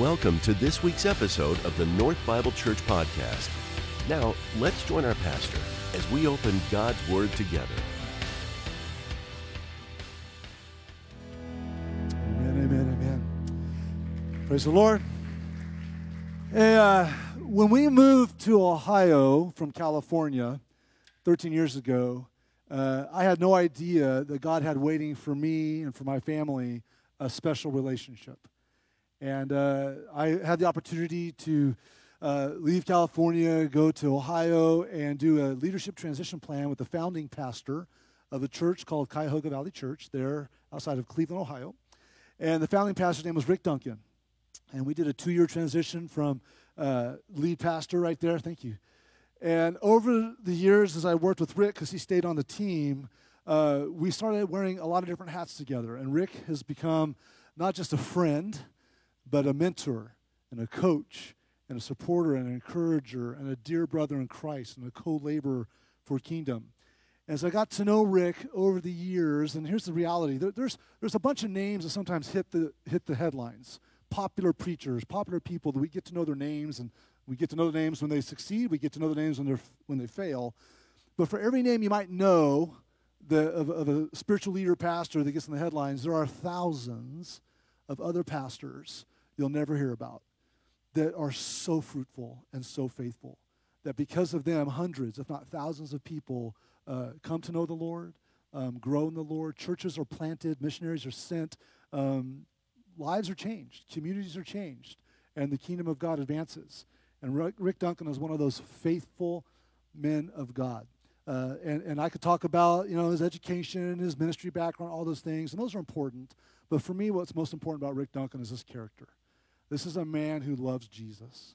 Welcome to this week's episode of the North Bible Church Podcast. Now, let's join our pastor as we open God's Word together. Amen, amen, amen. Praise the Lord. Hey, uh, when we moved to Ohio from California 13 years ago, uh, I had no idea that God had waiting for me and for my family a special relationship. And uh, I had the opportunity to uh, leave California, go to Ohio, and do a leadership transition plan with the founding pastor of a church called Cuyahoga Valley Church there outside of Cleveland, Ohio. And the founding pastor's name was Rick Duncan. And we did a two year transition from uh, lead pastor right there. Thank you. And over the years, as I worked with Rick, because he stayed on the team, uh, we started wearing a lot of different hats together. And Rick has become not just a friend, but a mentor and a coach and a supporter and an encourager and a dear brother in Christ and a co laborer for kingdom. As I got to know Rick over the years, and here's the reality there, there's, there's a bunch of names that sometimes hit the, hit the headlines. Popular preachers, popular people that we get to know their names, and we get to know the names when they succeed, we get to know the names when, they're, when they fail. But for every name you might know the, of, of a spiritual leader, pastor that gets in the headlines, there are thousands of other pastors you'll never hear about that are so fruitful and so faithful that because of them, hundreds, if not thousands of people uh, come to know the Lord, um, grow in the Lord. Churches are planted, missionaries are sent, um, lives are changed, communities are changed, and the kingdom of God advances. And Rick, Duncan is one of those faithful men of God. Uh, and, and I could talk about, you know, his education, his ministry background, all those things, and those are important. But for me, what's most important about Rick Duncan is his character. This is a man who loves Jesus.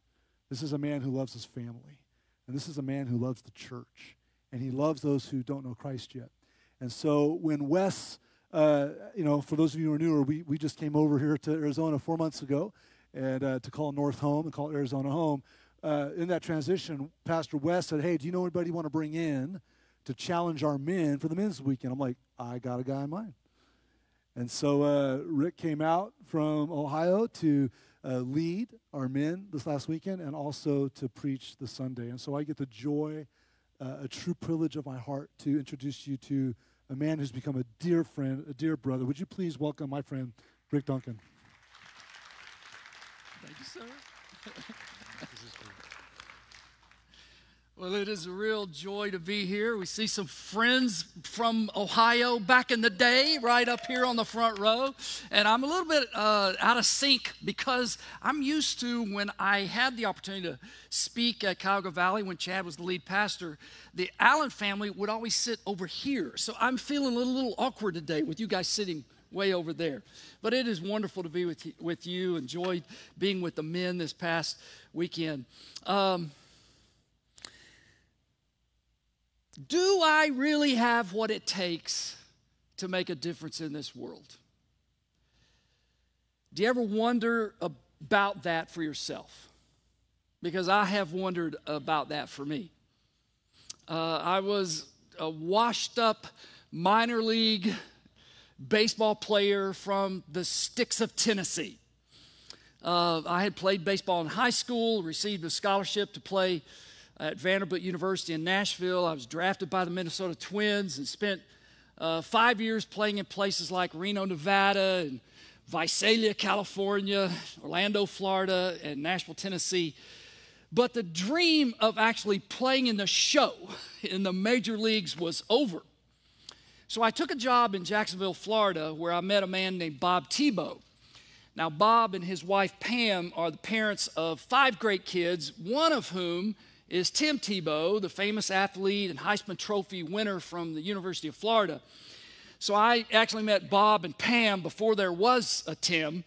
This is a man who loves his family. And this is a man who loves the church. And he loves those who don't know Christ yet. And so when Wes, uh, you know, for those of you who are newer, we, we just came over here to Arizona four months ago and uh, to call North home and call Arizona home. Uh, in that transition, Pastor Wes said, Hey, do you know anybody you want to bring in to challenge our men for the men's weekend? I'm like, I got a guy in mind. And so uh, Rick came out from Ohio to uh, lead our men this last weekend and also to preach the Sunday. And so I get the joy, uh, a true privilege of my heart to introduce you to a man who's become a dear friend, a dear brother. Would you please welcome my friend, Rick Duncan? Thank you, sir. Well, it is a real joy to be here. We see some friends from Ohio back in the day right up here on the front row. And I'm a little bit uh, out of sync because I'm used to when I had the opportunity to speak at Cuyahoga Valley when Chad was the lead pastor, the Allen family would always sit over here. So I'm feeling a little, little awkward today with you guys sitting way over there. But it is wonderful to be with you. With you. Enjoyed being with the men this past weekend. Um, do I really have what it takes to make a difference in this world? Do you ever wonder about that for yourself? Because I have wondered about that for me. Uh, I was a washed up minor league baseball player from the sticks of Tennessee. Uh, I had played baseball in high school, received a scholarship to play at Vanderbilt University in Nashville. I was drafted by the Minnesota Twins and spent uh, five years playing in places like Reno, Nevada, and Visalia, California, Orlando, Florida, and Nashville, Tennessee. But the dream of actually playing in the show in the major leagues was over. So I took a job in Jacksonville, Florida, where I met a man named Bob Tebow. Now, Bob and his wife Pam are the parents of five great kids, one of whom is Tim Tebow, the famous athlete and Heisman Trophy winner from the University of Florida. So I actually met Bob and Pam before there was a Tim.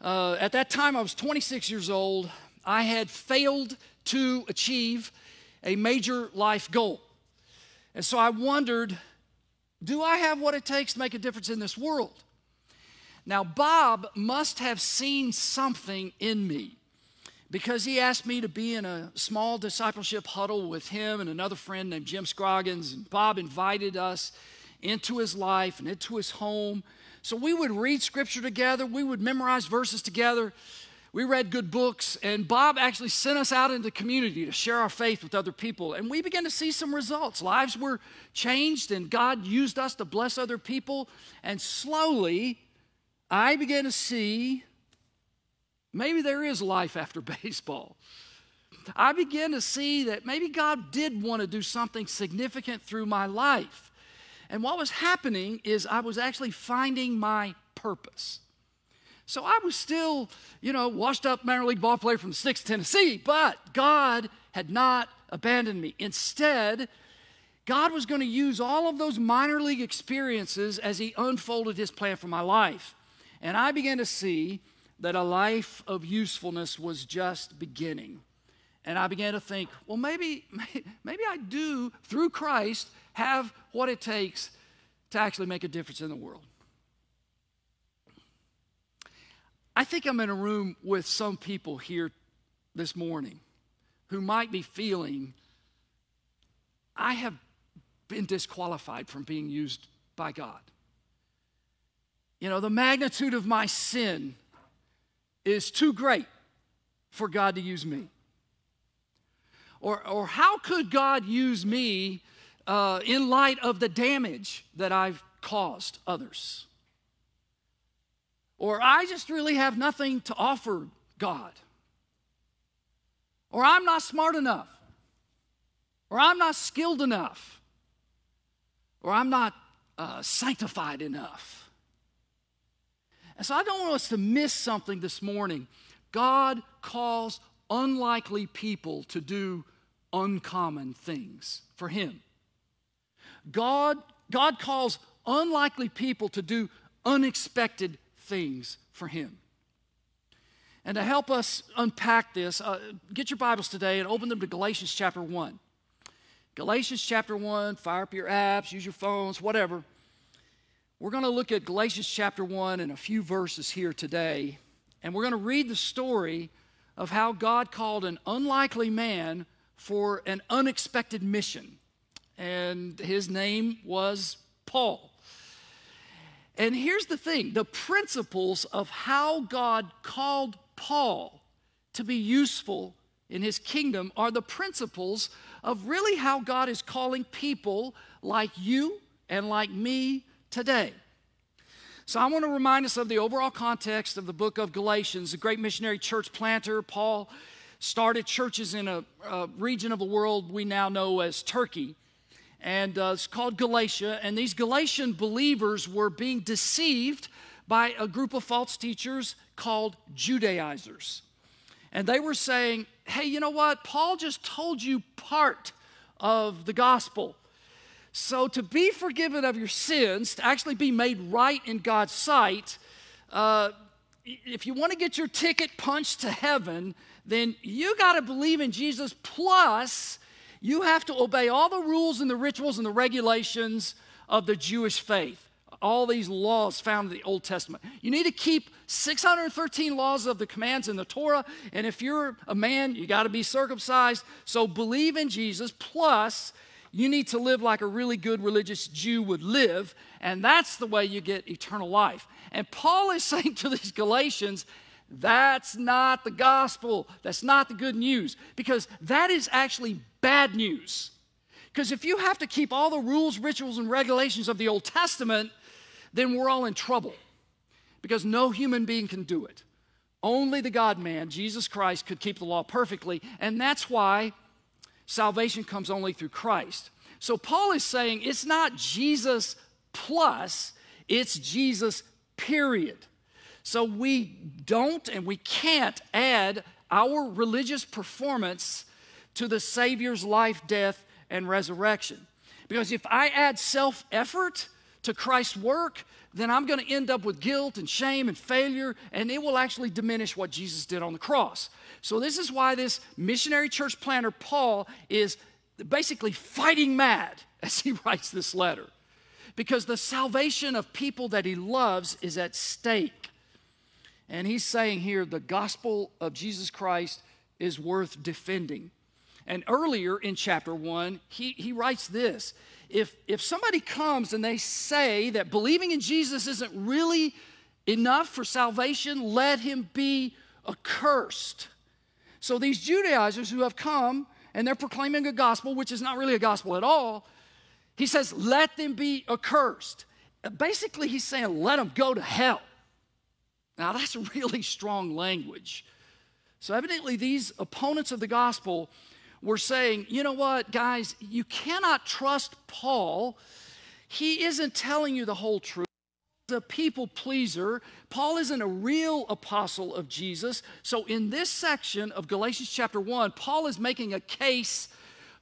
Uh, at that time, I was 26 years old. I had failed to achieve a major life goal. And so I wondered do I have what it takes to make a difference in this world? Now, Bob must have seen something in me because he asked me to be in a small discipleship huddle with him and another friend named Jim Scroggins. And Bob invited us into his life and into his home. So we would read scripture together, we would memorize verses together. we read good books, and Bob actually sent us out into community to share our faith with other people. And we began to see some results. Lives were changed, and God used us to bless other people. And slowly, I began to see maybe there is life after baseball. I began to see that maybe God did want to do something significant through my life. And what was happening is I was actually finding my purpose. So I was still, you know, washed up minor league ball player from 6th Tennessee, but God had not abandoned me. Instead, God was going to use all of those minor league experiences as He unfolded His plan for my life. And I began to see that a life of usefulness was just beginning. And I began to think, well, maybe, maybe I do, through Christ, have what it takes to actually make a difference in the world. I think I'm in a room with some people here this morning who might be feeling, I have been disqualified from being used by God. You know, the magnitude of my sin is too great for God to use me. Or, or how could God use me uh, in light of the damage that I've caused others? Or I just really have nothing to offer God. Or I'm not smart enough. Or I'm not skilled enough. Or I'm not uh, sanctified enough. And so I don't want us to miss something this morning. God calls unlikely people to do uncommon things for Him. God, God calls unlikely people to do unexpected things for Him. And to help us unpack this, uh, get your Bibles today and open them to Galatians chapter 1. Galatians chapter 1, fire up your apps, use your phones, whatever. We're going to look at Galatians chapter 1 and a few verses here today. And we're going to read the story of how God called an unlikely man for an unexpected mission. And his name was Paul. And here's the thing the principles of how God called Paul to be useful in his kingdom are the principles of really how God is calling people like you and like me today. So I want to remind us of the overall context of the book of Galatians. The great missionary church planter, Paul started churches in a, a region of the world we now know as Turkey and uh, it's called Galatia. And these Galatian believers were being deceived by a group of false teachers called Judaizers. And they were saying, hey, you know what? Paul just told you part of the gospel. So, to be forgiven of your sins, to actually be made right in God's sight, uh, if you want to get your ticket punched to heaven, then you got to believe in Jesus plus you have to obey all the rules and the rituals and the regulations of the Jewish faith. All these laws found in the Old Testament. You need to keep 613 laws of the commands in the Torah. And if you're a man, you got to be circumcised. So believe in Jesus. Plus, you need to live like a really good religious Jew would live. And that's the way you get eternal life. And Paul is saying to these Galatians, that's not the gospel. That's not the good news. Because that is actually bad news. Because if you have to keep all the rules, rituals, and regulations of the Old Testament, then we're all in trouble. Because no human being can do it. Only the God man, Jesus Christ, could keep the law perfectly. And that's why salvation comes only through Christ. So Paul is saying it's not Jesus plus, it's Jesus, period. So we don't and we can't add our religious performance to the Savior's life, death, and resurrection. Because if I add self effort to Christ's work, then I'm going to end up with guilt and shame and failure, and it will actually diminish what Jesus did on the cross. So, this is why this missionary church planter, Paul, is basically fighting mad as he writes this letter. Because the salvation of people that he loves is at stake. And he's saying here the gospel of Jesus Christ is worth defending. And earlier in chapter one, he, he writes this if, if somebody comes and they say that believing in Jesus isn't really enough for salvation, let him be accursed. So these Judaizers who have come and they're proclaiming a gospel, which is not really a gospel at all, he says, let them be accursed. Basically, he's saying, let them go to hell. Now, that's really strong language. So, evidently, these opponents of the gospel were saying, you know what, guys, you cannot trust Paul. He isn't telling you the whole truth He's a people pleaser. Paul isn't a real apostle of Jesus. So, in this section of Galatians chapter 1, Paul is making a case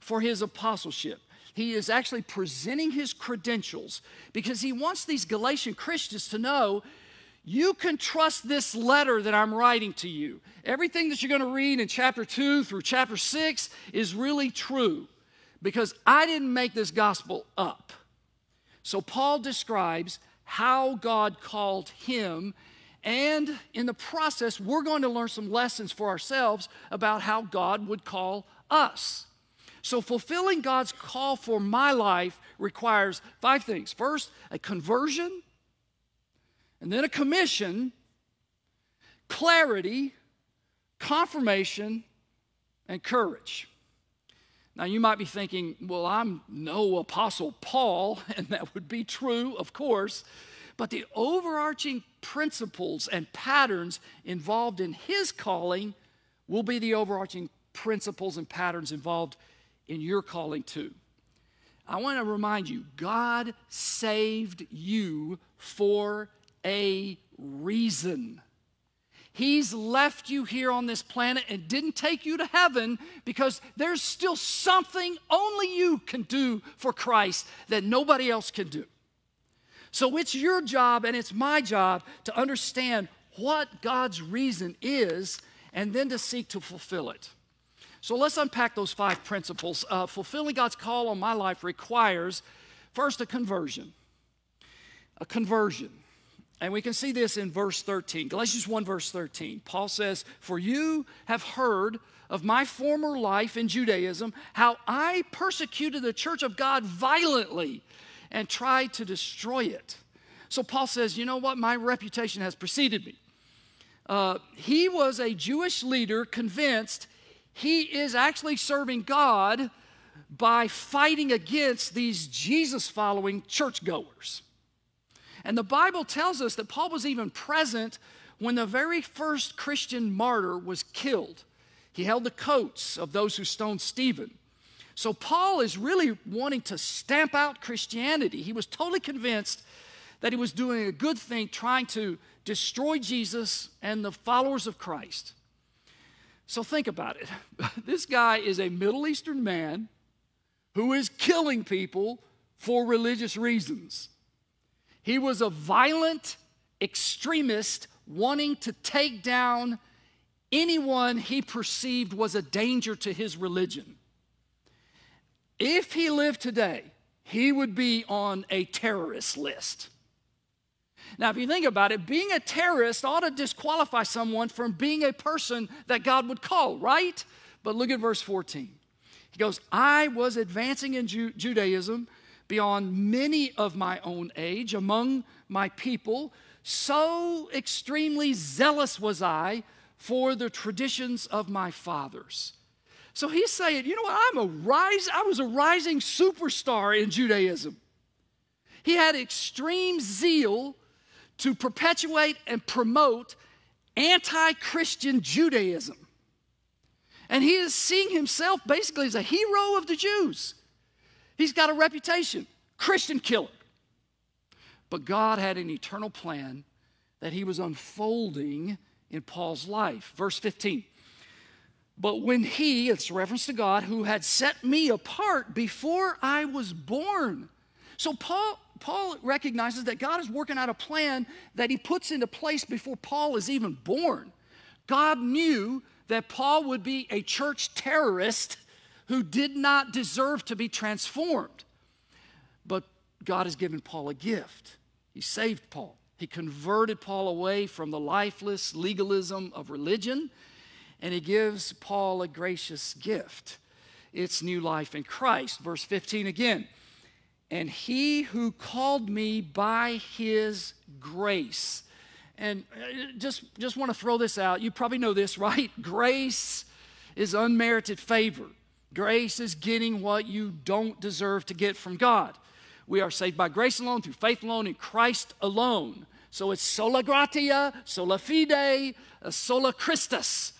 for his apostleship. He is actually presenting his credentials because he wants these Galatian Christians to know you can trust this letter that I'm writing to you. Everything that you're going to read in chapter 2 through chapter 6 is really true because I didn't make this gospel up. So, Paul describes how God called him. And in the process, we're going to learn some lessons for ourselves about how God would call us. So, fulfilling God's call for my life requires five things first, a conversion, and then a commission, clarity, confirmation, and courage. Now, you might be thinking, well, I'm no Apostle Paul, and that would be true, of course, but the overarching principles and patterns involved in his calling will be the overarching principles and patterns involved in your calling too. I want to remind you God saved you for a reason. He's left you here on this planet and didn't take you to heaven because there's still something only you can do for Christ that nobody else can do. So it's your job and it's my job to understand what God's reason is and then to seek to fulfill it. So let's unpack those five principles. Uh, fulfilling God's call on my life requires first a conversion. A conversion. And we can see this in verse 13. Galatians 1, verse 13. Paul says, For you have heard of my former life in Judaism, how I persecuted the church of God violently and tried to destroy it. So Paul says, You know what? My reputation has preceded me. Uh, he was a Jewish leader convinced he is actually serving God by fighting against these Jesus following churchgoers. And the Bible tells us that Paul was even present when the very first Christian martyr was killed. He held the coats of those who stoned Stephen. So Paul is really wanting to stamp out Christianity. He was totally convinced that he was doing a good thing, trying to destroy Jesus and the followers of Christ. So think about it. This guy is a Middle Eastern man who is killing people for religious reasons. He was a violent extremist wanting to take down anyone he perceived was a danger to his religion. If he lived today, he would be on a terrorist list. Now, if you think about it, being a terrorist ought to disqualify someone from being a person that God would call, right? But look at verse 14. He goes, I was advancing in Ju- Judaism beyond many of my own age among my people. So extremely zealous was I for the traditions of my fathers. So he's saying, you know what? I'm a rise, I was a rising superstar in Judaism. He had extreme zeal to perpetuate and promote anti Christian Judaism. And he is seeing himself basically as a hero of the Jews. He's got a reputation Christian killer. But God had an eternal plan that he was unfolding in Paul's life. Verse 15. But when he, it's reference to God, who had set me apart before I was born. So Paul, Paul recognizes that God is working out a plan that he puts into place before Paul is even born. God knew that Paul would be a church terrorist who did not deserve to be transformed. But God has given Paul a gift. He saved Paul. He converted Paul away from the lifeless legalism of religion, and he gives Paul a gracious gift. It's new life in Christ. Verse 15 again. And he who called me by his grace And uh, just, just want to throw this out. You probably know this, right? Grace is unmerited favor. Grace is getting what you don't deserve to get from God. We are saved by grace alone, through faith alone, in Christ alone. So it's sola gratia, sola fide, uh, sola Christus.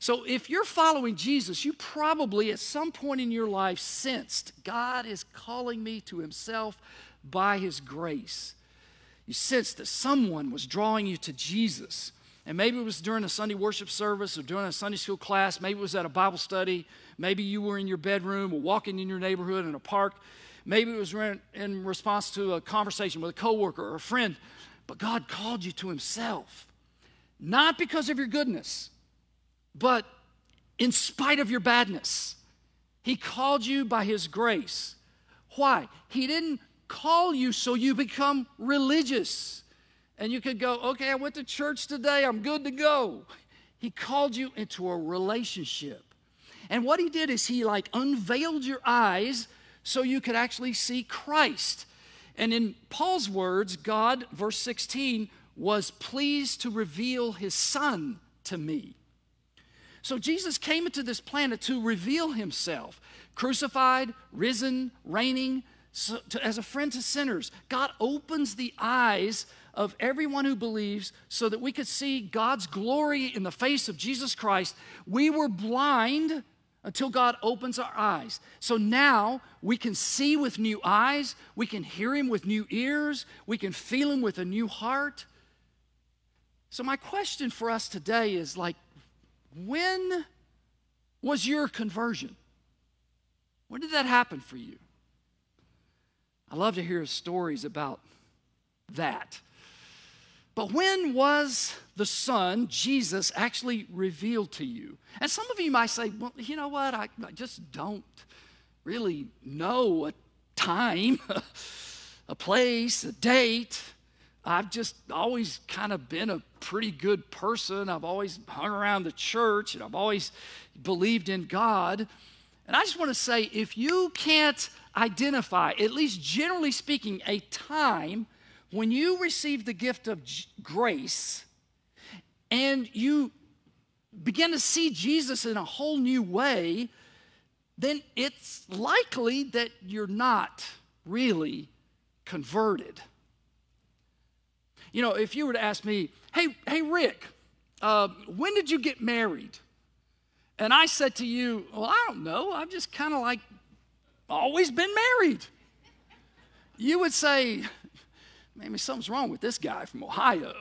So if you're following Jesus, you probably at some point in your life sensed God is calling me to himself by his grace. You sensed that someone was drawing you to Jesus. And maybe it was during a Sunday worship service or during a Sunday school class. Maybe it was at a Bible study. Maybe you were in your bedroom or walking in your neighborhood in a park. Maybe it was in response to a conversation with a coworker or a friend. But God called you to Himself, not because of your goodness, but in spite of your badness. He called you by His grace. Why? He didn't call you so you become religious and you could go, okay, I went to church today, I'm good to go. He called you into a relationship. And what he did is he like unveiled your eyes so you could actually see Christ. And in Paul's words, God, verse 16, was pleased to reveal his son to me. So Jesus came into this planet to reveal himself, crucified, risen, reigning, so to, as a friend to sinners. God opens the eyes of everyone who believes so that we could see God's glory in the face of Jesus Christ. We were blind until God opens our eyes. So now we can see with new eyes, we can hear Him with new ears, we can feel Him with a new heart. So, my question for us today is like, when was your conversion? When did that happen for you? I love to hear stories about that. But when was the Son, Jesus, actually revealed to you? And some of you might say, well, you know what? I, I just don't really know a time, a place, a date. I've just always kind of been a pretty good person. I've always hung around the church and I've always believed in God. And I just want to say if you can't identify, at least generally speaking, a time when you receive the gift of grace and you begin to see Jesus in a whole new way, then it's likely that you're not really converted. You know, if you were to ask me, hey, hey, Rick, uh, when did you get married? And I said to you, well, I don't know. I've just kind of like always been married. You would say, maybe something's wrong with this guy from Ohio.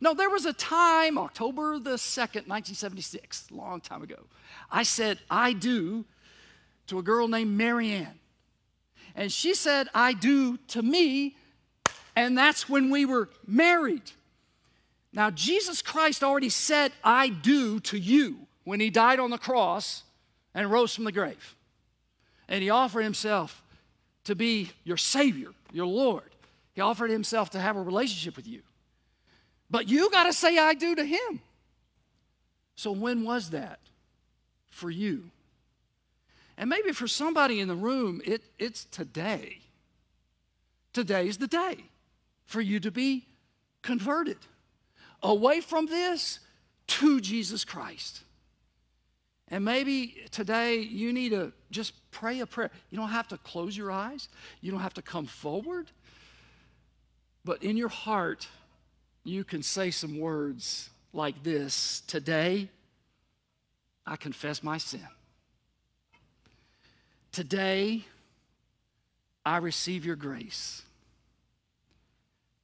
No, there was a time, October the 2nd, 1976, long time ago, I said, I do to a girl named Marianne. And she said, I do to me, and that's when we were married. Now, Jesus Christ already said, I do to you when he died on the cross and rose from the grave. And he offered himself to be your Savior, your Lord. He offered himself to have a relationship with you. But you got to say, I do to him. So, when was that for you? And maybe for somebody in the room, it, it's today. Today's the day for you to be converted away from this to Jesus Christ. And maybe today you need to just pray a prayer. You don't have to close your eyes, you don't have to come forward. But in your heart, you can say some words like this Today, I confess my sin. Today, I receive your grace.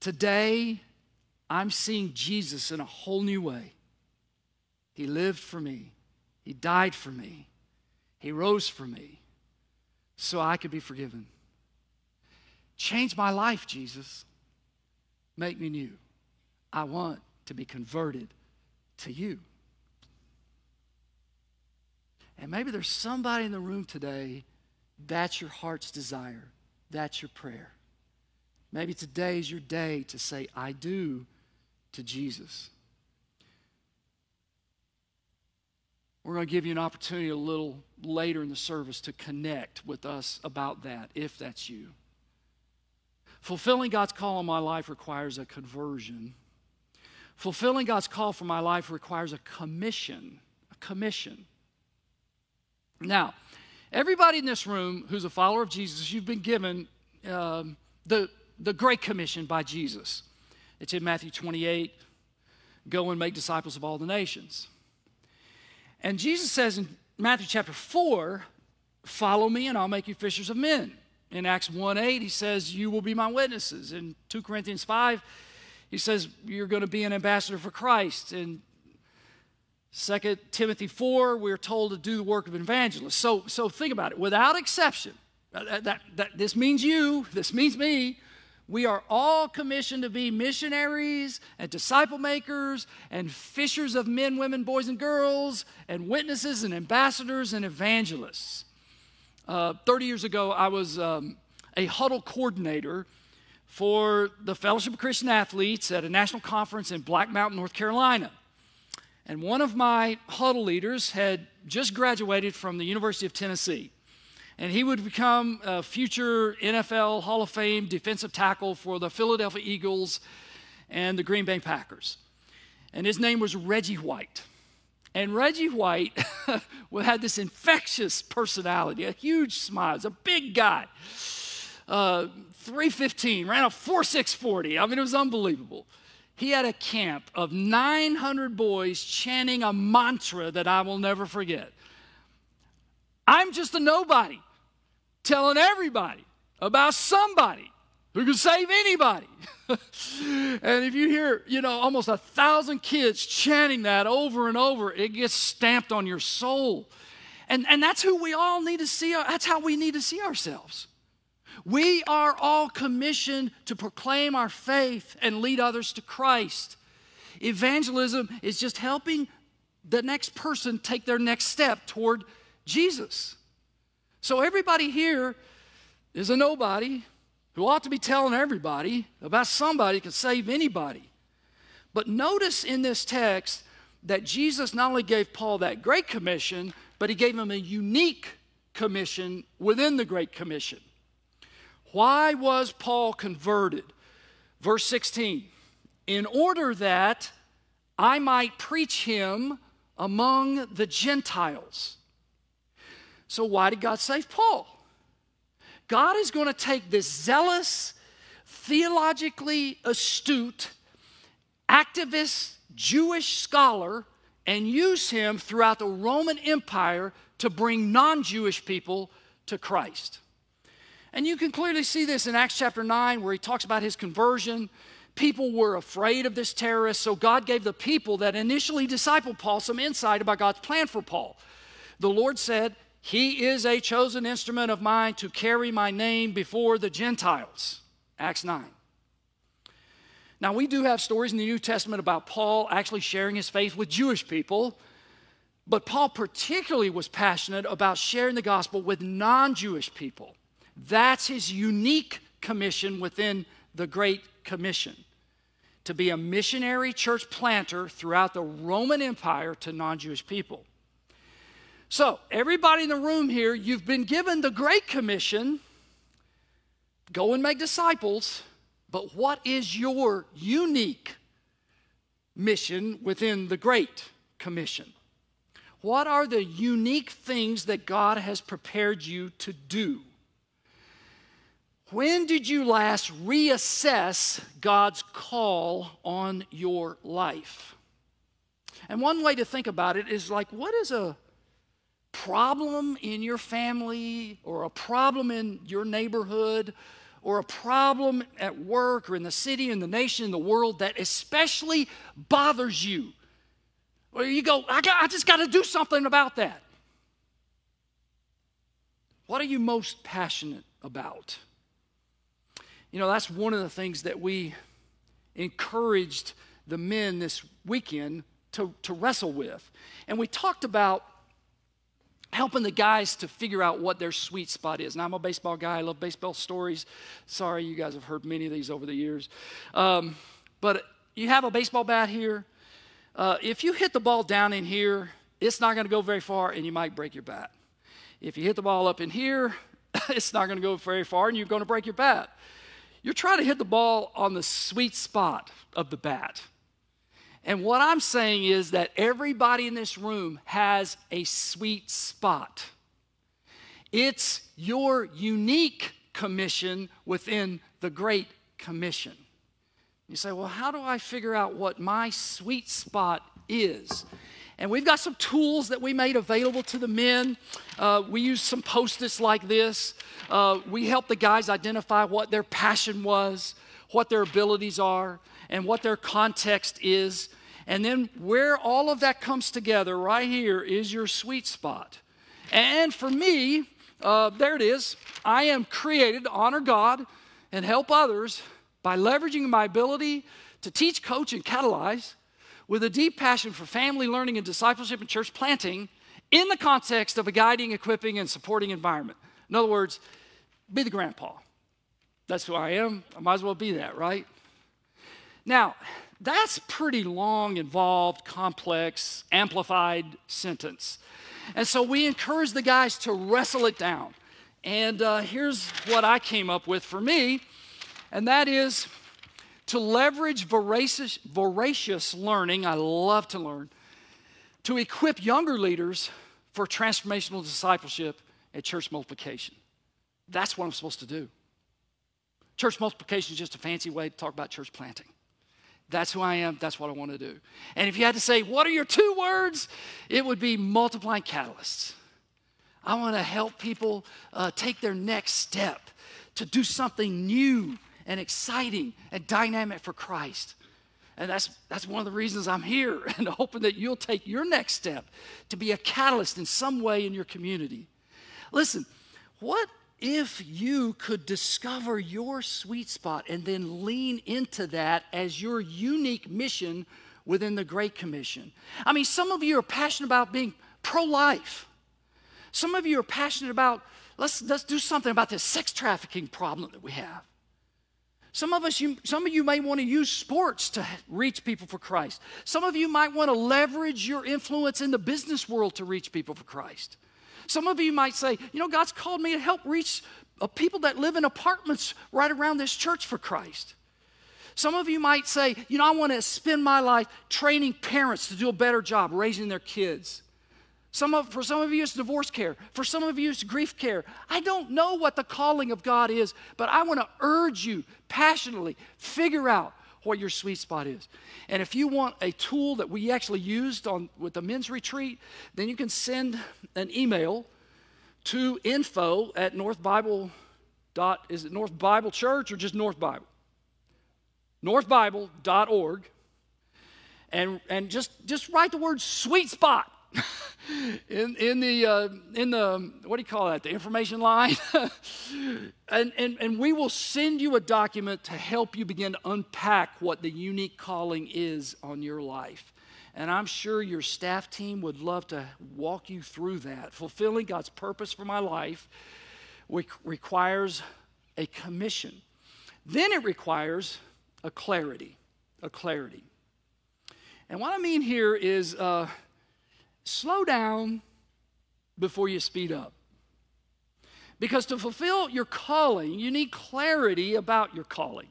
Today, I'm seeing Jesus in a whole new way. He lived for me. He died for me. He rose for me so I could be forgiven. Change my life, Jesus. Make me new. I want to be converted to you. And maybe there's somebody in the room today, that's your heart's desire. That's your prayer. Maybe today is your day to say, I do to Jesus. We're going to give you an opportunity a little later in the service to connect with us about that, if that's you. Fulfilling God's call on my life requires a conversion. Fulfilling God's call for my life requires a commission. A commission. Now, everybody in this room who's a follower of Jesus, you've been given um, the, the Great Commission by Jesus. It's in Matthew 28 go and make disciples of all the nations. And Jesus says in Matthew chapter 4, follow me and I'll make you fishers of men. In Acts 1 8, he says, You will be my witnesses. In 2 Corinthians 5, he says, You're going to be an ambassador for Christ. In 2 Timothy 4, we're told to do the work of an evangelist. So, so think about it. Without exception, that, that, that, this means you, this means me. We are all commissioned to be missionaries and disciple makers and fishers of men, women, boys, and girls, and witnesses and ambassadors and evangelists. Uh, 30 years ago, I was um, a huddle coordinator for the Fellowship of Christian Athletes at a national conference in Black Mountain, North Carolina. And one of my huddle leaders had just graduated from the University of Tennessee and he would become a future NFL Hall of Fame defensive tackle for the Philadelphia Eagles and the Green Bay Packers. And his name was Reggie White. And Reggie White had this infectious personality, a huge smile. A big guy. Uh, 315, ran a 4640. I mean, it was unbelievable. He had a camp of 900 boys chanting a mantra that I will never forget. I'm just a nobody telling everybody about somebody who can save anybody. and if you hear, you know, almost a thousand kids chanting that over and over, it gets stamped on your soul. And, and that's who we all need to see, that's how we need to see ourselves. We are all commissioned to proclaim our faith and lead others to Christ. Evangelism is just helping the next person take their next step toward Jesus. So everybody here is a nobody who ought to be telling everybody about somebody can save anybody. But notice in this text that Jesus not only gave Paul that great commission, but he gave him a unique commission within the Great Commission. Why was Paul converted? Verse 16, in order that I might preach him among the Gentiles. So, why did God save Paul? God is going to take this zealous, theologically astute, activist Jewish scholar and use him throughout the Roman Empire to bring non Jewish people to Christ. And you can clearly see this in Acts chapter 9, where he talks about his conversion. People were afraid of this terrorist, so God gave the people that initially discipled Paul some insight about God's plan for Paul. The Lord said, he is a chosen instrument of mine to carry my name before the Gentiles. Acts 9. Now, we do have stories in the New Testament about Paul actually sharing his faith with Jewish people, but Paul particularly was passionate about sharing the gospel with non Jewish people. That's his unique commission within the Great Commission to be a missionary church planter throughout the Roman Empire to non Jewish people. So, everybody in the room here, you've been given the Great Commission go and make disciples. But what is your unique mission within the Great Commission? What are the unique things that God has prepared you to do? When did you last reassess God's call on your life? And one way to think about it is like, what is a problem in your family or a problem in your neighborhood or a problem at work or in the city, in the nation, in the world that especially bothers you, where you go, I, got, I just got to do something about that. What are you most passionate about? You know, that's one of the things that we encouraged the men this weekend to, to wrestle with. And we talked about helping the guys to figure out what their sweet spot is. Now, I'm a baseball guy, I love baseball stories. Sorry, you guys have heard many of these over the years. Um, but you have a baseball bat here. Uh, if you hit the ball down in here, it's not going to go very far and you might break your bat. If you hit the ball up in here, it's not going to go very far and you're going to break your bat. you're trying to hit the ball on the sweet spot of the bat. And what I'm saying is that everybody in this room has a sweet spot. It's your unique commission within the Great Commission. You say, well, how do I figure out what my sweet spot is? And we've got some tools that we made available to the men. Uh, we use some post its like this. Uh, we help the guys identify what their passion was, what their abilities are, and what their context is. And then where all of that comes together, right here, is your sweet spot. And for me, uh, there it is. I am created to honor God and help others by leveraging my ability to teach, coach, and catalyze with a deep passion for family learning and discipleship and church planting in the context of a guiding, equipping, and supporting environment. In other words, be the grandpa. That's who I am. I might as well be that, right? Now, that's pretty long, involved, complex, amplified sentence. And so we encourage the guys to wrestle it down. And uh, here's what I came up with for me, and that is to leverage voracious, voracious learning, I love to learn, to equip younger leaders for transformational discipleship and church multiplication. That's what I'm supposed to do. Church multiplication is just a fancy way to talk about church planting. That's who I am. That's what I want to do. And if you had to say, what are your two words? It would be multiplying catalysts. I want to help people uh, take their next step to do something new and exciting and dynamic for Christ. And that's, that's one of the reasons I'm here and hoping that you'll take your next step to be a catalyst in some way in your community. Listen, what if you could discover your sweet spot and then lean into that as your unique mission within the Great Commission? I mean, some of you are passionate about being pro life, some of you are passionate about let's, let's do something about this sex trafficking problem that we have. Some of us, you, some of you may want to use sports to reach people for Christ. Some of you might want to leverage your influence in the business world to reach people for Christ. Some of you might say, you know, God's called me to help reach uh, people that live in apartments right around this church for Christ. Some of you might say, you know, I want to spend my life training parents to do a better job raising their kids. Some of, for some of you, it's divorce care. For some of you, it's grief care. I don't know what the calling of God is, but I want to urge you passionately figure out what your sweet spot is. And if you want a tool that we actually used on with the men's retreat, then you can send an email to info at North Bible dot is it North Bible Church or just North Bible? Northbible.org and and just just write the word sweet spot in, in, the, uh, in the, what do you call that, the information line? and, and, and we will send you a document to help you begin to unpack what the unique calling is on your life. And I'm sure your staff team would love to walk you through that. Fulfilling God's purpose for my life requires a commission. Then it requires a clarity, a clarity. And what I mean here is, uh, slow down before you speed up. Because to fulfill your calling, you need clarity about your calling.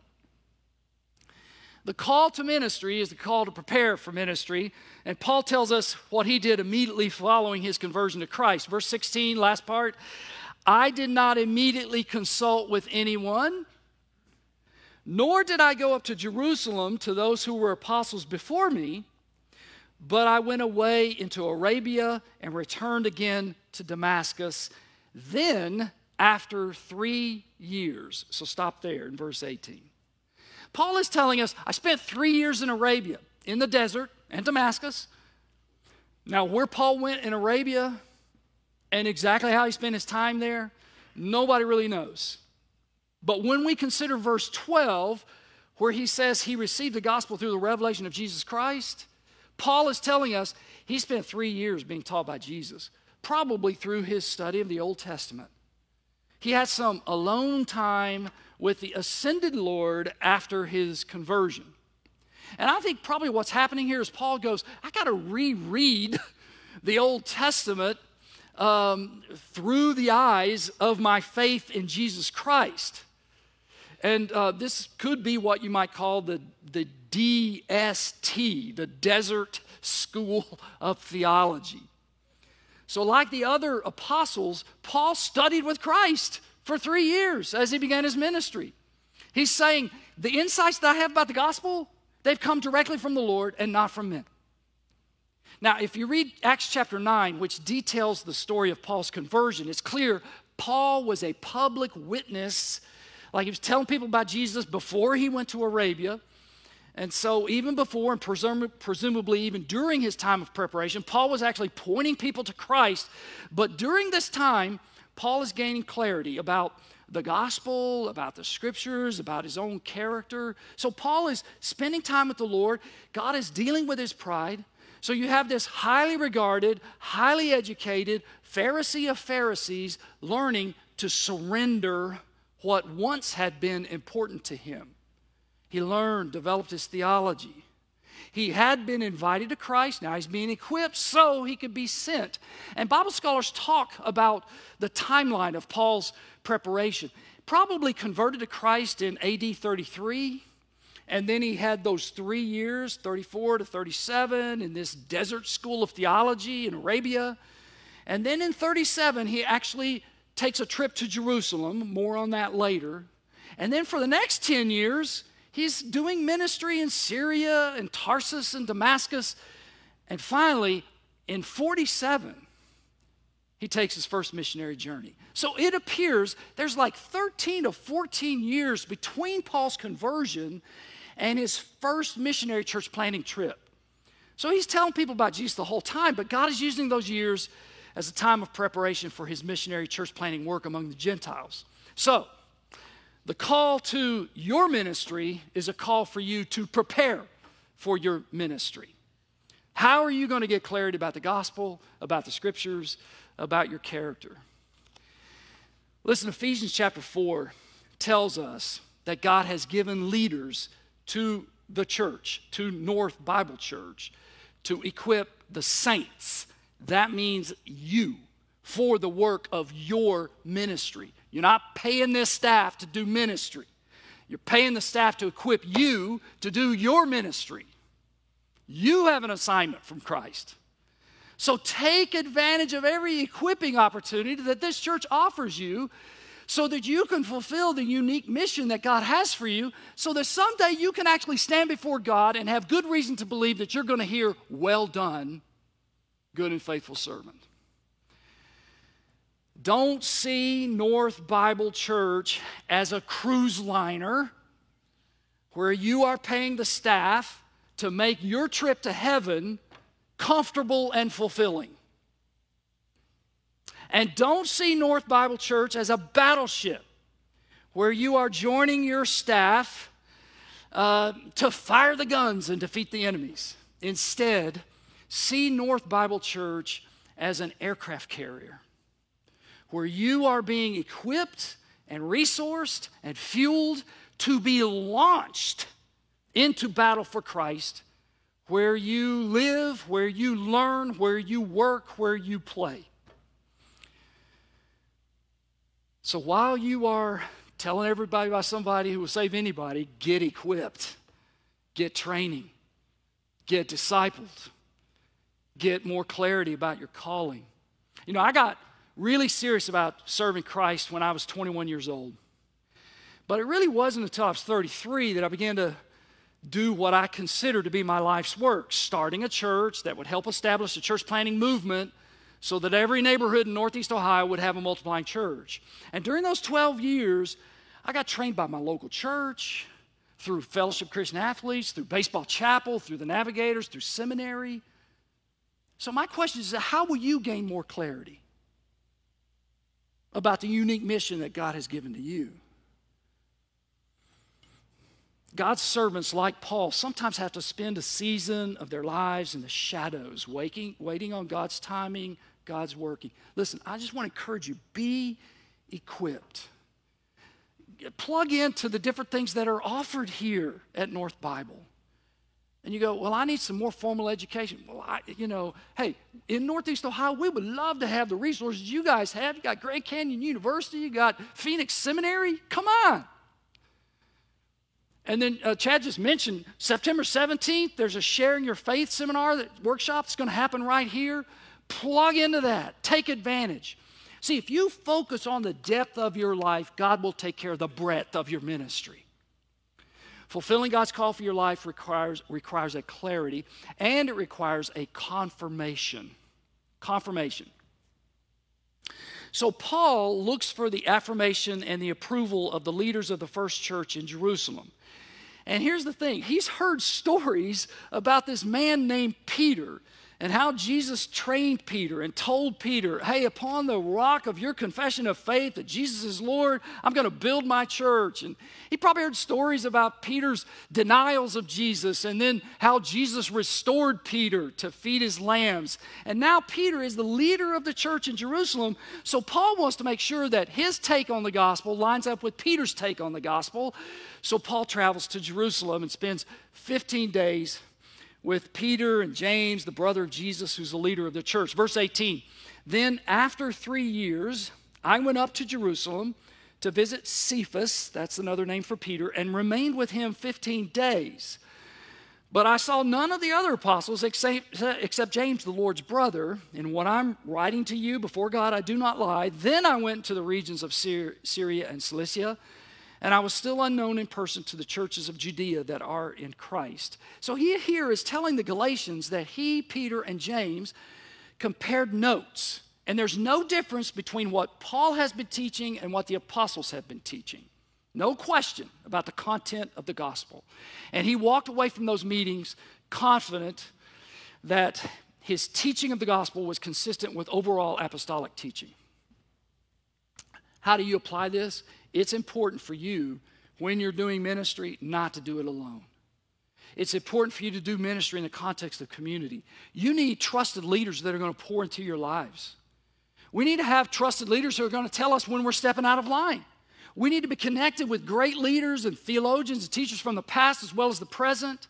The call to ministry is the call to prepare for ministry. And Paul tells us what he did immediately following his conversion to Christ. Verse 16, last part I did not immediately consult with anyone, nor did I go up to Jerusalem to those who were apostles before me but I went away into Arabia and returned again to Damascus. Then, after three years, so stop there in verse 18. Paul is telling us, I spent three years in Arabia, in the desert, and Damascus. Now, where Paul went in Arabia and exactly how he spent his time there, nobody really knows. But when we consider verse 12, where he says he received the gospel through the revelation of Jesus Christ, Paul is telling us he spent three years being taught by Jesus, probably through his study of the Old Testament. He had some alone time with the ascended Lord after his conversion. And I think probably what's happening here is Paul goes, I got to reread the Old Testament um, through the eyes of my faith in Jesus Christ. And uh, this could be what you might call the, the DST, the Desert School of Theology. So, like the other apostles, Paul studied with Christ for three years as he began his ministry. He's saying, The insights that I have about the gospel, they've come directly from the Lord and not from men. Now, if you read Acts chapter 9, which details the story of Paul's conversion, it's clear Paul was a public witness. Like he was telling people about Jesus before he went to Arabia. And so, even before and presum- presumably even during his time of preparation, Paul was actually pointing people to Christ. But during this time, Paul is gaining clarity about the gospel, about the scriptures, about his own character. So, Paul is spending time with the Lord. God is dealing with his pride. So, you have this highly regarded, highly educated Pharisee of Pharisees learning to surrender what once had been important to him. He learned, developed his theology. He had been invited to Christ. Now he's being equipped so he could be sent. And Bible scholars talk about the timeline of Paul's preparation. Probably converted to Christ in AD 33. And then he had those three years, 34 to 37, in this desert school of theology in Arabia. And then in 37, he actually takes a trip to Jerusalem. More on that later. And then for the next 10 years, He's doing ministry in Syria and Tarsus and Damascus. And finally, in 47, he takes his first missionary journey. So it appears there's like 13 to 14 years between Paul's conversion and his first missionary church planting trip. So he's telling people about Jesus the whole time, but God is using those years as a time of preparation for his missionary church planting work among the Gentiles. So, the call to your ministry is a call for you to prepare for your ministry. How are you going to get clarity about the gospel, about the scriptures, about your character? Listen, Ephesians chapter 4 tells us that God has given leaders to the church, to North Bible Church, to equip the saints. That means you for the work of your ministry. You're not paying this staff to do ministry. You're paying the staff to equip you to do your ministry. You have an assignment from Christ. So take advantage of every equipping opportunity that this church offers you so that you can fulfill the unique mission that God has for you, so that someday you can actually stand before God and have good reason to believe that you're going to hear, Well done, good and faithful servant. Don't see North Bible Church as a cruise liner where you are paying the staff to make your trip to heaven comfortable and fulfilling. And don't see North Bible Church as a battleship where you are joining your staff uh, to fire the guns and defeat the enemies. Instead, see North Bible Church as an aircraft carrier where you are being equipped and resourced and fueled to be launched into battle for Christ, where you live, where you learn, where you work, where you play. So while you are telling everybody about somebody who will save anybody, get equipped, get training, get discipled, get more clarity about your calling. You know, I got really serious about serving Christ when I was 21 years old. But it really wasn't until I was 33 that I began to do what I consider to be my life's work, starting a church that would help establish a church planting movement so that every neighborhood in Northeast Ohio would have a multiplying church. And during those 12 years, I got trained by my local church, through Fellowship Christian Athletes, through Baseball Chapel, through the Navigators, through seminary. So, my question is how will you gain more clarity? about the unique mission that God has given to you. God's servants, like Paul, sometimes have to spend a season of their lives in the shadows, waking, waiting on God's timing, God's working. Listen, I just want to encourage you be equipped. Plug into the different things that are offered here at North Bible and you go, Well, I need some more formal education. Well, I, you know, hey, in Northeast Ohio, we would love to have the resources you guys have. You got Grand Canyon University, you got Phoenix Seminary. Come on. And then uh, Chad just mentioned September 17th, there's a Sharing Your Faith seminar, that workshop that's going to happen right here. Plug into that, take advantage. See, if you focus on the depth of your life, God will take care of the breadth of your ministry. Fulfilling God's call for your life requires, requires a clarity and it requires a confirmation. Confirmation. So, Paul looks for the affirmation and the approval of the leaders of the first church in Jerusalem. And here's the thing he's heard stories about this man named Peter and how Jesus trained Peter and told Peter, hey, upon the rock of your confession of faith that Jesus is Lord, I'm going to build my church. And he probably heard stories about Peter's denials of Jesus and then how Jesus restored Peter to feed his lambs. And now Peter is the leader of the church in Jerusalem. So Paul wants to make sure that his take on the gospel lines up with Peter's take on the gospel. So Paul travels to Jerusalem and spends 15 days with Peter and James, the brother of Jesus, who's the leader of the church. Verse 18 Then after three years, I went up to Jerusalem to visit Cephas, that's another name for Peter, and remained with him 15 days. But I saw none of the other apostles except, except, James, the Lord's brother. In what I'm writing to you before God, I do not lie. Then I went to the regions of Syria and Cilicia and I was still unknown in person to the churches of Judea that are in Christ. So he here is telling the Galatians that he, Peter, and James compared notes. And there's no difference between what Paul has been teaching and what the apostles have been teaching. No question about the content of the gospel. And he walked away from those meetings confident that his teaching of the gospel was consistent with overall apostolic teaching. How do you apply this? It's important for you when you're doing ministry not to do it alone. It's important for you to do ministry in the context of community. You need trusted leaders that are going to pour into your lives. We need to have trusted leaders who are going to tell us when we're stepping out of line. We need to be connected with great leaders and theologians and teachers from the past as well as the present.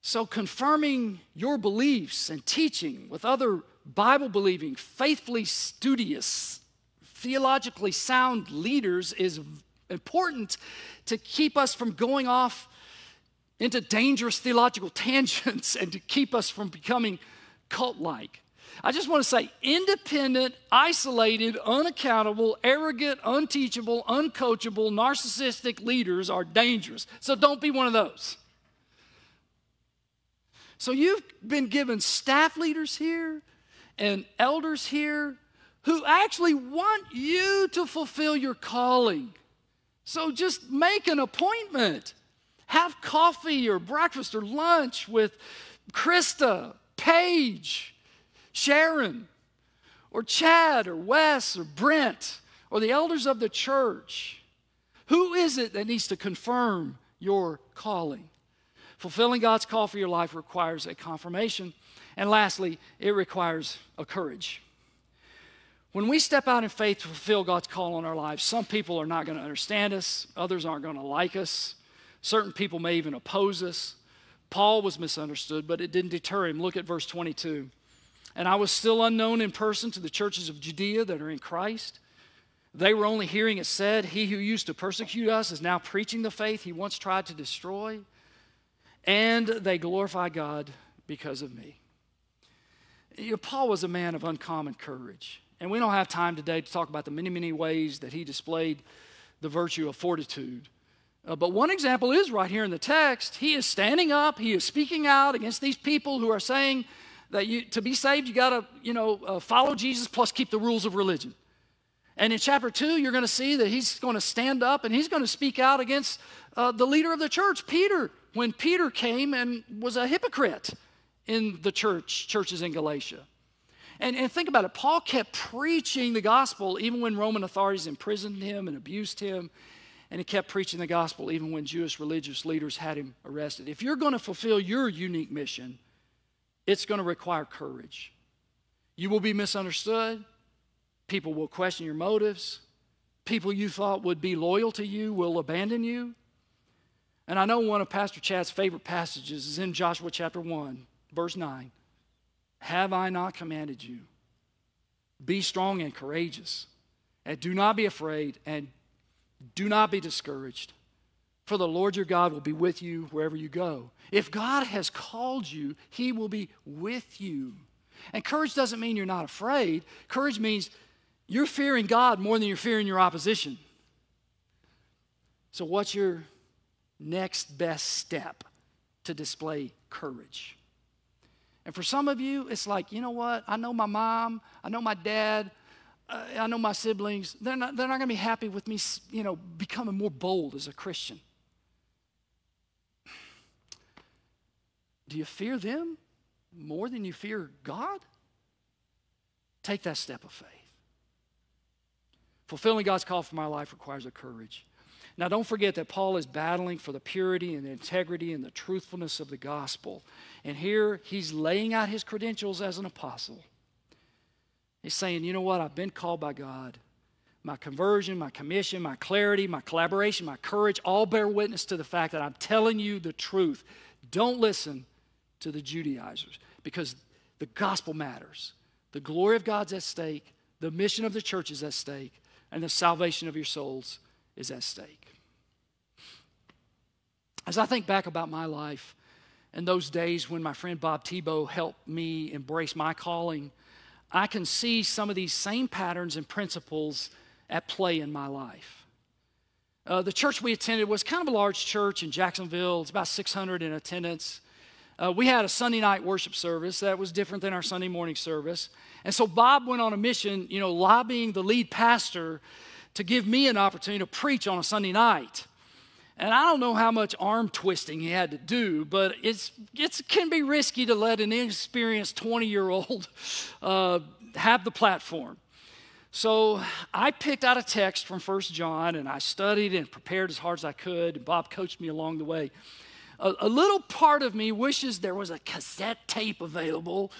So, confirming your beliefs and teaching with other Bible believing, faithfully studious theologically sound leaders is important to keep us from going off into dangerous theological tangents and to keep us from becoming cult like. I just want to say independent, isolated, unaccountable, arrogant, unteachable, uncoachable, narcissistic leaders are dangerous. So don't be one of those. So you've been given staff leaders here and elders here who actually want you to fulfill your calling. So just make an appointment. Have coffee or breakfast or lunch with Krista, Paige, Sharon, or Chad, or Wes, or Brent, or the elders of the church. Who is it that needs to confirm your calling? Fulfilling God's call for your life requires a confirmation. And lastly, it requires a courage. When we step out in faith to fulfill God's call on our lives, some people are not going to understand us, others aren't going to like us, certain people may even oppose us. Paul was misunderstood, but it didn't deter him. Look at verse 22. And I was still unknown in person to the churches of Judea that are in Christ. They were only hearing it said, He who used to persecute us is now preaching the faith he once tried to destroy. And they glorify God because of me. You know, Paul was a man of uncommon courage. And we don't have time today to talk about the many, many ways that he displayed the virtue of fortitude. Uh, but one example is right here in the text. He is standing up, he is speaking out against these people who are saying that you, to be saved, you got to, you know, uh, follow Jesus plus keep the rules of religion. And in chapter two, you're going to see that he's going to stand up and he's going to speak out against uh, the leader of the church, Peter, when Peter came and was a hypocrite in the church, churches in Galatia. And, and think about it Paul kept preaching the gospel even when Roman authorities imprisoned him and abused him. And he kept preaching the gospel even when Jewish religious leaders had him arrested. If you're going to fulfill your unique mission, it's going to require courage. You will be misunderstood. People will question your motives. People you thought would be loyal to you will abandon you. And I know one of Pastor Chad's favorite passages is in Joshua chapter 1, verse 9. Have I not commanded you? Be strong and courageous, and do not be afraid, and do not be discouraged. For the Lord your God will be with you wherever you go. If God has called you, he will be with you. And courage doesn't mean you're not afraid. Courage means you're fearing God more than you're fearing your opposition. So, what's your next best step to display courage? And for some of you, it's like, you know what? I know my mom, I know my dad, uh, I know my siblings. They're not, they're not going to be happy with me, you know, becoming more bold as a Christian. Do you fear them more than you fear God? Take that step of faith. Fulfilling God's call for my life requires a courage. Now, don't forget that Paul is battling for the purity and the integrity and the truthfulness of the gospel. And here he's laying out his credentials as an apostle. He's saying, you know what? I've been called by God. My conversion, my commission, my clarity, my collaboration, my courage all bear witness to the fact that I'm telling you the truth. Don't listen to the Judaizers because the gospel matters. The glory of God's at stake, the mission of the church is at stake, and the salvation of your souls is at stake. As I think back about my life and those days when my friend Bob Tebow helped me embrace my calling, I can see some of these same patterns and principles at play in my life. Uh, the church we attended was kind of a large church in Jacksonville. It's about 600 in attendance. Uh, we had a Sunday night worship service that was different than our Sunday morning service. And so Bob went on a mission, you know, lobbying the lead pastor to give me an opportunity to preach on a Sunday night. And I don't know how much arm twisting he had to do, but it's, it can be risky to let an inexperienced 20 year old uh, have the platform. So I picked out a text from First John and I studied and prepared as hard as I could. And Bob coached me along the way a, a little part of me wishes there was a cassette tape available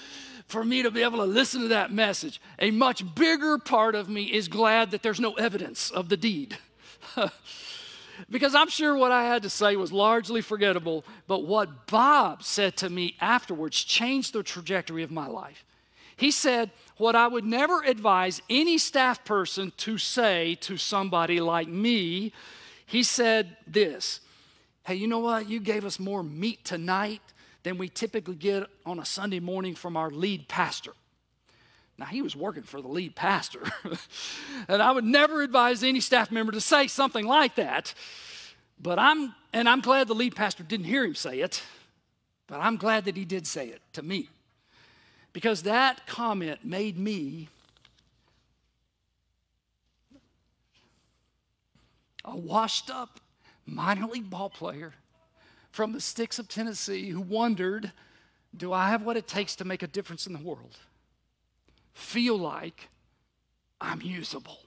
for me to be able to listen to that message. A much bigger part of me is glad that there's no evidence of the deed. because I'm sure what I had to say was largely forgettable, but what Bob said to me afterwards changed the trajectory of my life. He said, What I would never advise any staff person to say to somebody like me, he said this hey, you know what? You gave us more meat tonight than we typically get on a Sunday morning from our lead pastor. Now, he was working for the lead pastor. and I would never advise any staff member to say something like that. But I'm, and I'm glad the lead pastor didn't hear him say it, but I'm glad that he did say it to me. Because that comment made me a washed up minor league ball player from the sticks of Tennessee who wondered do I have what it takes to make a difference in the world? Feel like I'm usable.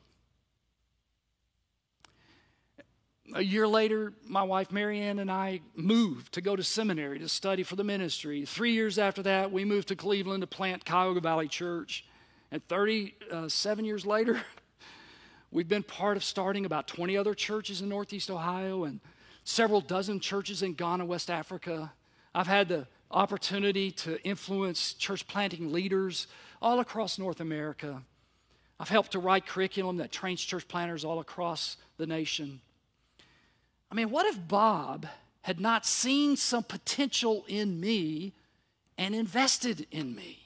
A year later, my wife Marianne and I moved to go to seminary to study for the ministry. Three years after that, we moved to Cleveland to plant Cuyahoga Valley Church. And 37 years later, We've been part of starting about 20 other churches in Northeast Ohio and several dozen churches in Ghana, West Africa. I've had the opportunity to influence church planting leaders all across North America. I've helped to write curriculum that trains church planters all across the nation. I mean, what if Bob had not seen some potential in me and invested in me?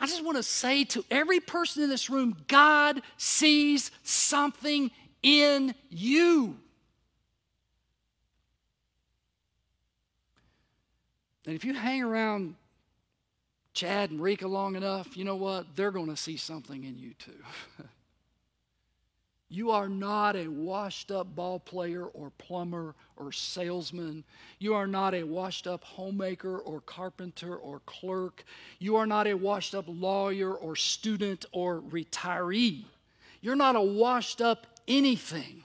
I just want to say to every person in this room God sees something in you. And if you hang around Chad and Rika long enough, you know what? They're going to see something in you too. You are not a washed up ball player or plumber or salesman. You are not a washed up homemaker or carpenter or clerk. You are not a washed up lawyer or student or retiree. You're not a washed up anything.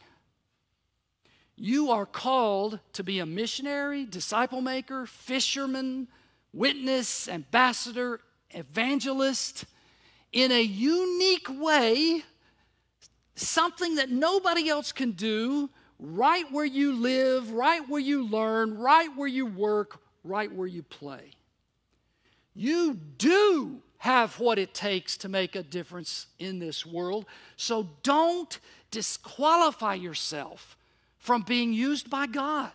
You are called to be a missionary, disciple maker, fisherman, witness, ambassador, evangelist in a unique way something that nobody else can do right where you live, right where you learn, right where you work, right where you play. You do have what it takes to make a difference in this world. So don't disqualify yourself from being used by God.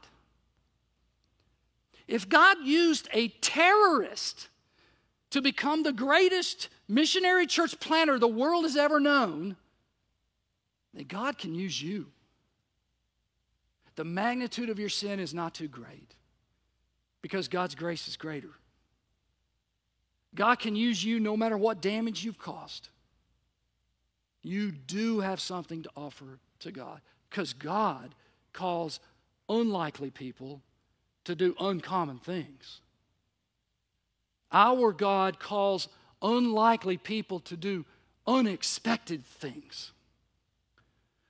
If God used a terrorist to become the greatest missionary church planter the world has ever known, then God can use you. The magnitude of your sin is not too great because God's grace is greater. God can use you no matter what damage you've caused. You do have something to offer to God because God calls unlikely people to do uncommon things. Our God calls unlikely people to do unexpected things.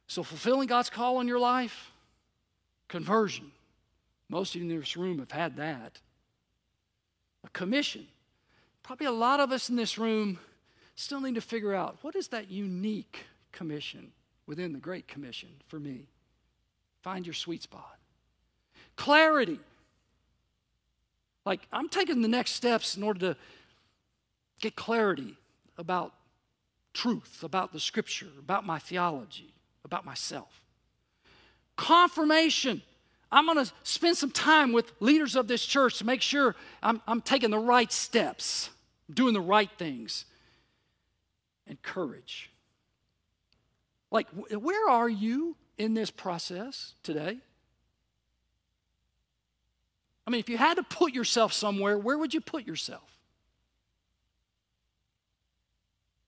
So, fulfilling God's call on your life, conversion. Most of you in this room have had that. A commission. Probably a lot of us in this room still need to figure out what is that unique commission within the Great Commission for me? Find your sweet spot. Clarity. Like, I'm taking the next steps in order to get clarity about truth, about the scripture, about my theology, about myself. Confirmation. I'm going to spend some time with leaders of this church to make sure I'm, I'm taking the right steps, doing the right things. And courage. Like, where are you in this process today? I mean, if you had to put yourself somewhere, where would you put yourself?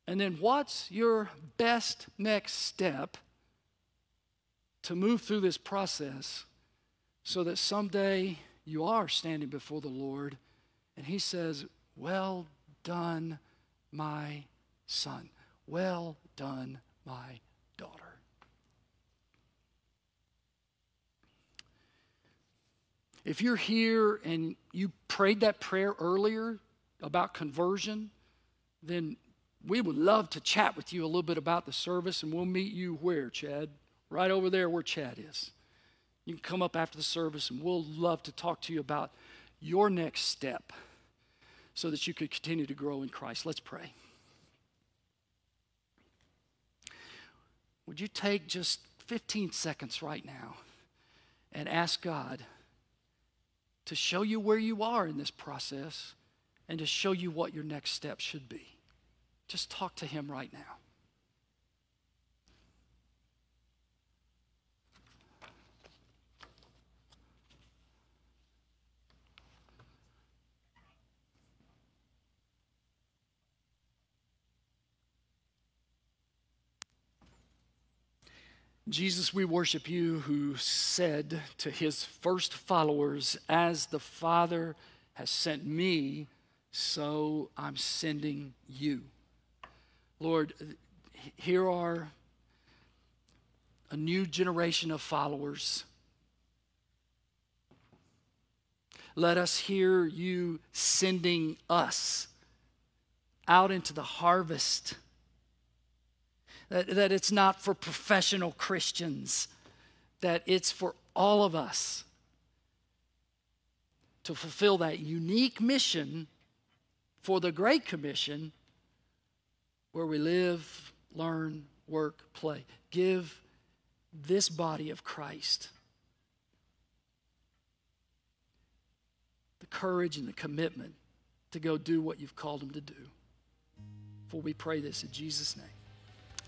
And then what's your best next step to move through this process so that someday you are standing before the Lord and He says, Well done, my son. Well done, my daughter. If you're here and you prayed that prayer earlier about conversion, then we would love to chat with you a little bit about the service, and we'll meet you where, Chad? Right over there where Chad is. You can come up after the service, and we'll love to talk to you about your next step so that you could continue to grow in Christ. Let's pray. Would you take just 15 seconds right now and ask God? To show you where you are in this process and to show you what your next step should be. Just talk to Him right now. Jesus, we worship you who said to his first followers, As the Father has sent me, so I'm sending you. Lord, here are a new generation of followers. Let us hear you sending us out into the harvest that, that it's not for professional Christians, that it's for all of us to fulfill that unique mission for the Great Commission where we live, learn, work, play. Give this body of Christ the courage and the commitment to go do what you've called them to do. For we pray this in Jesus' name.